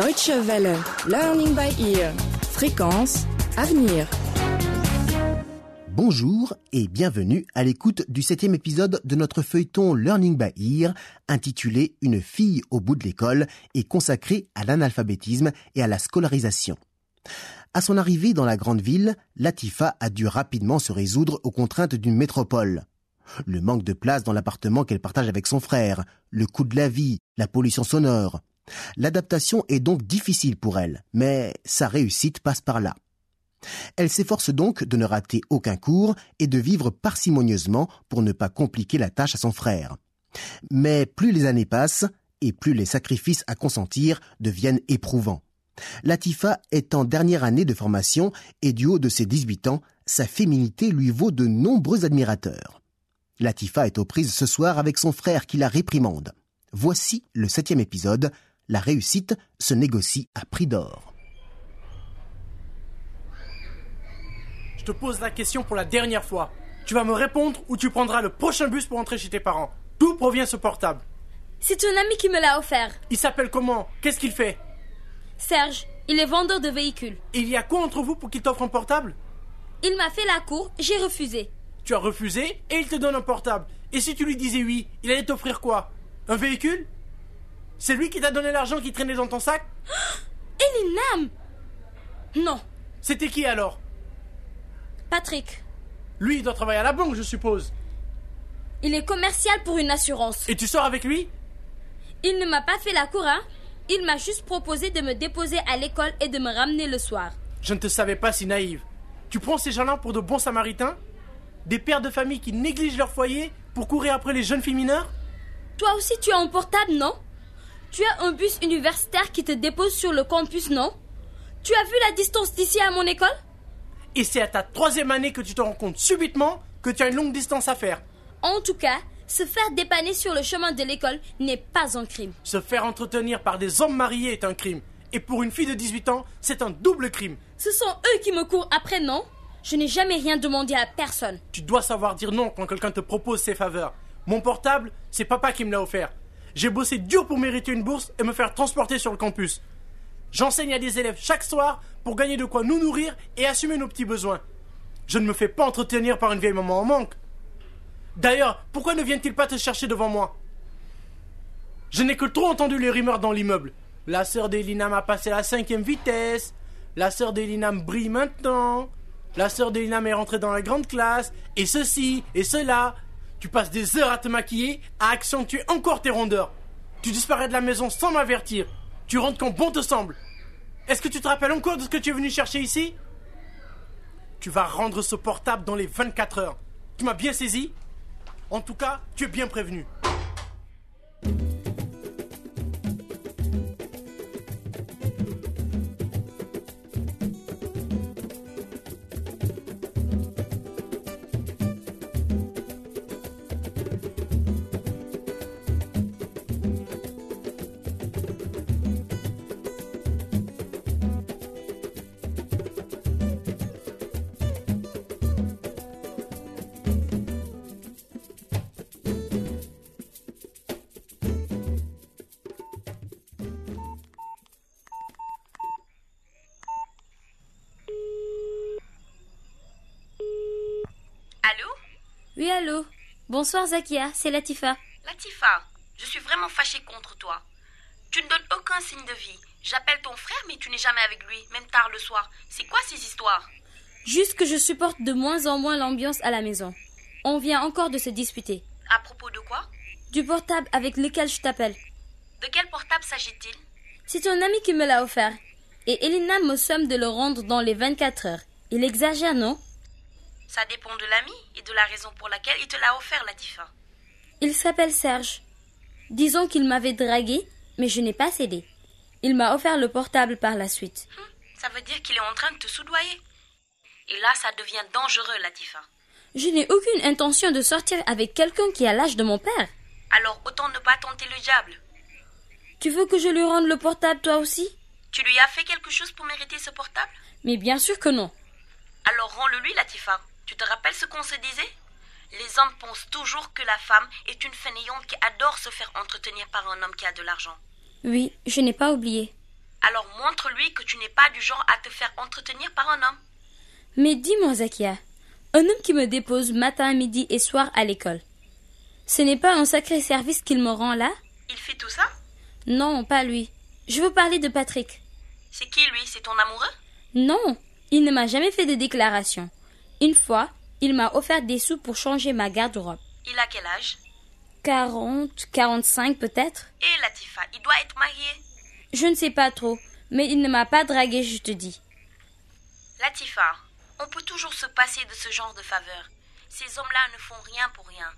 Deutsche Welle, Learning by Ear, Fréquence, Avenir. Bonjour et bienvenue à l'écoute du septième épisode de notre feuilleton Learning by Ear, intitulé Une fille au bout de l'école et consacré à l'analphabétisme et à la scolarisation. À son arrivée dans la grande ville, Latifa a dû rapidement se résoudre aux contraintes d'une métropole. Le manque de place dans l'appartement qu'elle partage avec son frère, le coût de la vie, la pollution sonore. L'adaptation est donc difficile pour elle, mais sa réussite passe par là. Elle s'efforce donc de ne rater aucun cours et de vivre parcimonieusement pour ne pas compliquer la tâche à son frère. Mais plus les années passent, et plus les sacrifices à consentir deviennent éprouvants. Latifa est en dernière année de formation et du haut de ses 18 ans, sa féminité lui vaut de nombreux admirateurs. Latifa est aux prises ce soir avec son frère qui la réprimande. Voici le septième épisode. La réussite se négocie à prix d'or. Je te pose la question pour la dernière fois. Tu vas me répondre ou tu prendras le prochain bus pour rentrer chez tes parents. D'où provient ce portable? C'est ton ami qui me l'a offert. Il s'appelle comment? Qu'est-ce qu'il fait? Serge, il est vendeur de véhicules. Et il y a quoi entre vous pour qu'il t'offre un portable? Il m'a fait la cour, j'ai refusé. Tu as refusé et il te donne un portable. Et si tu lui disais oui, il allait t'offrir quoi? Un véhicule? C'est lui qui t'a donné l'argent qui traînait dans ton sac Elinam Non, C'était qui alors? Patrick. Lui, il doit travailler à la banque, je suppose. Il est commercial pour une assurance. Et tu sors avec lui? Il ne m'a pas fait la cour, hein Il m'a juste proposé de me déposer à l'école et de me ramener le soir. Je ne te savais pas si naïve. Tu prends ces gens-là pour de bons samaritains? Des pères de famille qui négligent leur foyer pour courir après les jeunes filles mineures? Toi aussi, tu as un portable, non? Tu as un bus universitaire qui te dépose sur le campus, non? Tu as vu la distance d'ici à mon école? Et c'est à ta troisième année que tu te rends compte subitement que tu as une longue distance à faire. En tout cas, se faire dépanner sur le chemin de l'école n'est pas un crime. Se faire entretenir par des hommes mariés est un crime. Et pour une fille de 18 ans, c'est un double crime. Ce sont eux qui me courent après, non? Je n'ai jamais rien demandé à personne. Tu dois savoir dire non quand quelqu'un te propose ses faveurs. Mon portable, c'est papa qui me l'a offert. J'ai bossé dur pour mériter une bourse et me faire transporter sur le campus. J'enseigne à des élèves chaque soir pour gagner de quoi nous nourrir et assumer nos petits besoins. Je ne me fais pas entretenir par une vieille maman en manque. D'ailleurs, pourquoi ne viennent-ils pas te chercher devant moi? Je n'ai que trop entendu les rumeurs dans l'immeuble. La sœur d'Elinam a passé la cinquième vitesse. La sœur d'Elinam brille maintenant. La sœur d'Elinam est rentrée dans la grande classe. Et ceci, et cela. Tu passes des heures à te maquiller, à accentuer encore tes rondeurs. Tu disparais de la maison sans m'avertir. Tu rentres quand bon te semble. Est-ce que tu te rappelles encore de ce que tu es venu chercher ici? Tu vas rendre ce portable dans les 24 heures. Tu m'as bien saisi En tout cas, tu es bien prévenu. Oui, allô Bonsoir, Zakia, c'est Latifa. Latifa, je suis vraiment fâchée contre toi. Tu ne donnes aucun signe de vie. J'appelle ton frère, mais tu n'es jamais avec lui, même tard le soir. C'est quoi ces histoires? Juste que je supporte de moins en moins l'ambiance à la maison. On vient encore de se disputer. À propos de quoi? Du portable avec lequel je t'appelle. De quel portable s'agit-il? C'est ton ami qui me l'a offert. Et Elena me somme de le rendre dans les 24 heures. Il exagère, non? Ça dépend de l'ami et de la raison pour laquelle il te l'a offert, Latifa. Il s'appelle Serge. Disons qu'il m'avait dragué, mais je n'ai pas cédé. Il m'a offert le portable par la suite. Hum, ça veut dire qu'il est en train de te soudoyer. Et là, ça devient dangereux, Latifa. Je n'ai aucune intention de sortir avec quelqu'un qui a l'âge de mon père. Alors autant ne pas tenter le diable. Tu veux que je lui rende le portable toi aussi? Tu lui as fait quelque chose pour mériter ce portable? Mais bien sûr que non. Alors rends-le lui, Latifa. Tu te rappelles ce qu'on se disait? Les hommes pensent toujours que la femme est une fainéante qui adore se faire entretenir par un homme qui a de l'argent. Oui, je n'ai pas oublié. Alors montre-lui que tu n'es pas du genre à te faire entretenir par un homme. Mais dis-moi, Zakia, un homme qui me dépose matin, midi et soir à l'école. Ce n'est pas un sacré service qu'il me rend là? Il fait tout ça? Non, pas lui. Je veux parler de Patrick. C'est qui lui? C'est ton amoureux? Non, il ne m'a jamais fait de déclaration. Une fois, il m'a offert des sous pour changer ma garde-robe. Il a quel âge? 40, 45 peut-être Et Latifa, il doit être marié? Je ne sais pas trop, mais il ne m'a pas dragué, je te dis. Latifa, on peut toujours se passer de ce genre de faveur. Ces hommes-là ne font rien pour rien.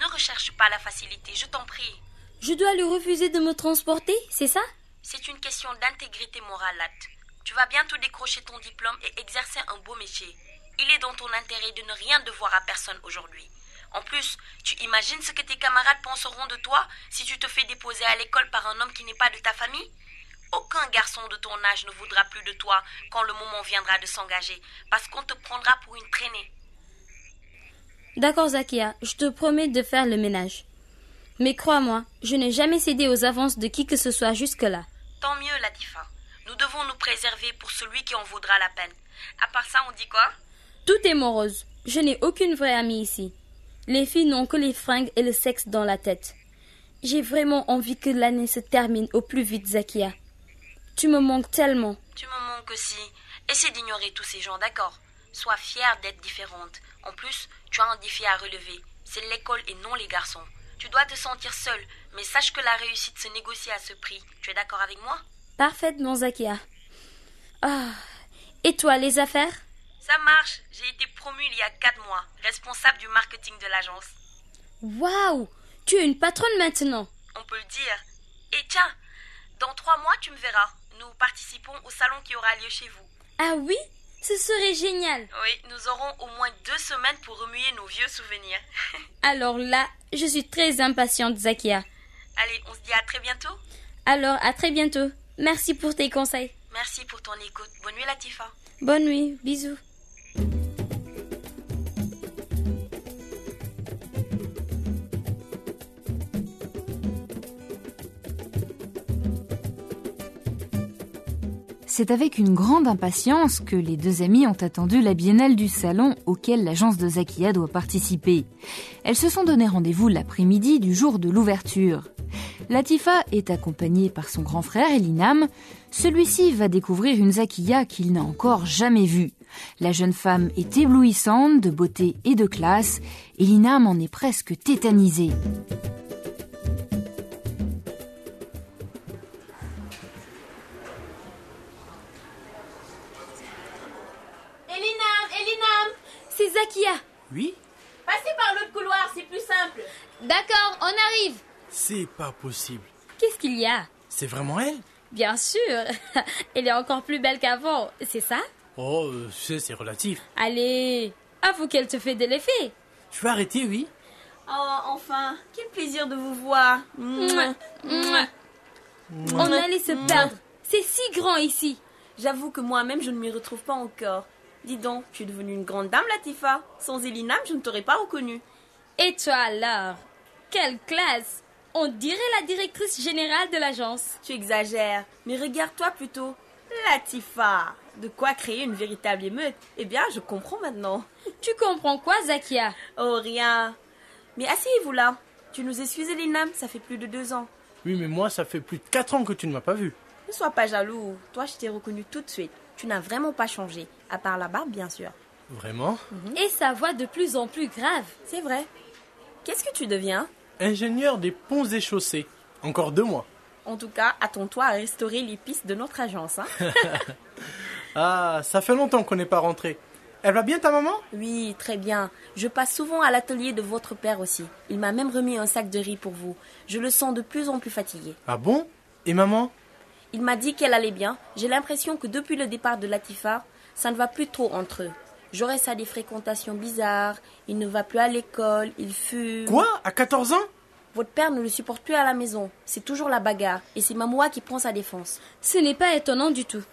Ne recherche pas la facilité, je t'en prie. Je dois lui refuser de me transporter, c'est ça? C'est une question d'intégrité morale, Lat. Tu vas bientôt décrocher ton diplôme et exercer un beau métier. Il est dans ton intérêt de ne rien devoir à personne aujourd'hui. En plus, tu imagines ce que tes camarades penseront de toi si tu te fais déposer à l'école par un homme qui n'est pas de ta famille? Aucun garçon de ton âge ne voudra plus de toi quand le moment viendra de s'engager, parce qu'on te prendra pour une traînée. D'accord, Zakia, je te promets de faire le ménage. Mais crois-moi, je n'ai jamais cédé aux avances de qui que ce soit jusque-là. Tant mieux, Latifa. Nous devons nous préserver pour celui qui en vaudra la peine. À part ça, on dit quoi? Tout est morose. Je n'ai aucune vraie amie ici. Les filles n'ont que les fringues et le sexe dans la tête. J'ai vraiment envie que l'année se termine au plus vite, Zakia. Tu me manques tellement. Tu me manques aussi. Essaie d'ignorer tous ces gens, d'accord? Sois fière d'être différente. En plus, tu as un défi à relever. C'est l'école et non les garçons. Tu dois te sentir seule, mais sache que la réussite se négocie à ce prix. Tu es d'accord avec moi? Parfaitement, Zakia. Ah. Et toi, les affaires? Ça marche. J'ai été promue il y a quatre mois, responsable du marketing de l'agence. Waouh Tu es une patronne maintenant. On peut le dire. Et tiens, dans trois mois, tu me verras. Nous participons au salon qui aura lieu chez vous. Ah oui Ce serait génial. Oui, nous aurons au moins deux semaines pour remuer nos vieux souvenirs. Alors là, je suis très impatiente, Zakia. Allez, on se dit à très bientôt. Alors, à très bientôt. Merci pour tes conseils. Merci pour ton écoute. Bonne nuit, Latifa. Bonne nuit. Bisous. C'est avec une grande impatience que les deux amies ont attendu la biennale du salon auquel l'agence de Zakia doit participer. Elles se sont donné rendez-vous l'après-midi du jour de l'ouverture. Latifa est accompagnée par son grand frère Elinam. Celui-ci va découvrir une Zakia qu'il n'a encore jamais vue. La jeune femme est éblouissante de beauté et de classe. Elinam en est presque tétanisé. On arrive. C'est pas possible. Qu'est-ce qu'il y a? C'est vraiment elle? Bien sûr. Elle est encore plus belle qu'avant, c'est ça? Oh, euh, c'est c'est relatif. Allez, avoue qu'elle te fait de l'effet. Je vais arrêter, oui. Oh, enfin, quel plaisir de vous voir. Mouah, mouah. On allait se perdre. C'est si grand ici. J'avoue que moi-même, je ne m'y retrouve pas encore. Dis donc, tu es devenue une grande dame, Latifa. Sans Elinam, je ne t'aurais pas reconnue. Et toi alors? Quelle classe On dirait la directrice générale de l'agence. Tu exagères, mais regarde-toi plutôt. Latifa De quoi créer une véritable émeute? Eh bien, je comprends maintenant. Tu comprends quoi, Zakia? Oh, rien. Mais asseyez-vous là. Tu nous excuses, Elinam, ça fait plus de deux ans. Oui, mais moi, ça fait plus de 4 ans que tu ne m'as pas vu. Ne sois pas jaloux. Toi, je t'ai reconnu tout de suite. Tu n'as vraiment pas changé. À part la barbe, bien sûr. Vraiment? Et sa voix de plus en plus grave. C'est vrai. Qu'est-ce que tu deviens Ingénieur des ponts et chaussées. Encore deux mois. En tout cas, attends-toi à restaurer les pistes de notre agence. Hein Ah, ça fait longtemps qu'on n'est pas rentré. Elle va bien ta maman? Oui, très bien. Je passe souvent à l'atelier de votre père aussi. Il m'a même remis un sac de riz pour vous. Je le sens de plus en plus fatigué. Ah bon? Et maman? Il m'a dit qu'elle allait bien. J'ai l'impression que depuis le départ de Latifa, ça ne va plus trop entre eux. Jaurès a des fréquentations bizarres, il ne va plus à l'école, il fume. Quoi? À 14 ans? Votre père ne le supporte plus à la maison. C'est toujours la bagarre, et c'est Mamoua qui prend sa défense. Ce n'est pas étonnant du tout.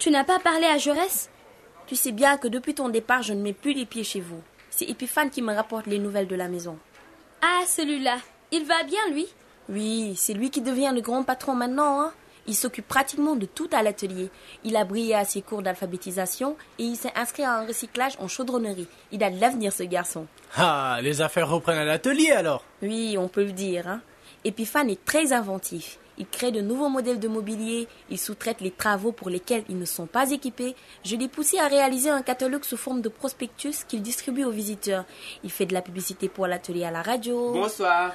Tu n'as pas parlé à Jaurès? Tu sais bien que depuis ton départ, je ne mets plus les pieds chez vous. C'est Epiphane qui me rapporte les nouvelles de la maison. Ah, celui-là. Il va bien, lui? Oui, c'est lui qui devient le grand patron maintenant, hein. Il s'occupe pratiquement de tout à l'atelier. Il a brillé à ses cours d'alphabétisation et il s'est inscrit à un recyclage en chaudronnerie. Il a de l'avenir, ce garçon. Ah, les affaires reprennent à l'atelier alors Oui, on peut le dire. Hein. Epiphane est très inventif. Il crée de nouveaux modèles de mobilier, il sous-traite les travaux pour lesquels ils ne sont pas équipés. Je l'ai poussé à réaliser un catalogue sous forme de prospectus qu'il distribue aux visiteurs. Il fait de la publicité pour l'atelier à la radio. Bonsoir.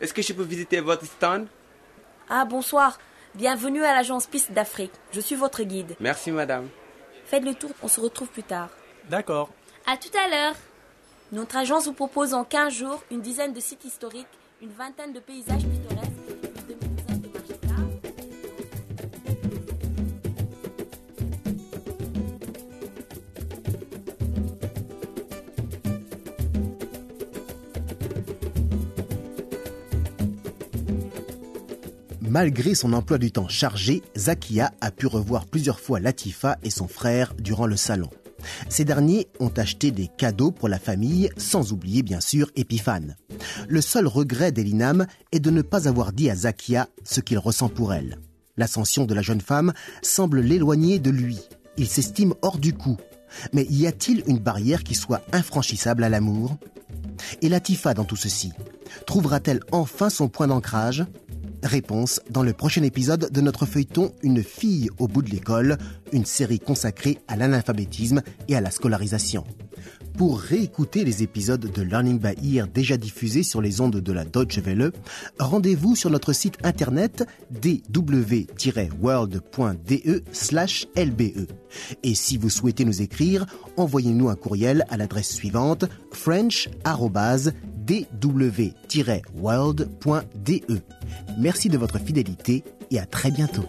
Est-ce que je peux visiter votre stand? Ah, bonsoir. Bienvenue à l'agence Piste d'Afrique. Je suis votre guide. Merci, madame. Faites le tour, on se retrouve plus tard. D'accord. À tout à l'heure. Notre agence vous propose en 15 jours une dizaine de sites historiques, une vingtaine de paysages pittoresques. Malgré son emploi du temps chargé, Zakia a pu revoir plusieurs fois Latifa et son frère durant le salon. Ces derniers ont acheté des cadeaux pour la famille, sans oublier bien sûr Epiphane. Le seul regret d'Elinam est de ne pas avoir dit à Zakia ce qu'il ressent pour elle. L'ascension de la jeune femme semble l'éloigner de lui. Il s'estime hors du coup. Mais y a-t-il une barrière qui soit infranchissable à l'amour? Et Latifa dans tout ceci? Trouvera-t-elle enfin son point d'ancrage? Réponse dans le prochain épisode de notre feuilleton Une fille au bout de l'école, une série consacrée à l'analphabétisme et à la scolarisation. Pour réécouter les épisodes de Learning by Ear déjà diffusés sur les ondes de la Deutsche Welle, rendez-vous sur notre site internet dw-world.de/lbe. Et si vous souhaitez nous écrire, envoyez-nous un courriel à l'adresse suivante french@dw-world.de. Merci de votre fidélité et à très bientôt.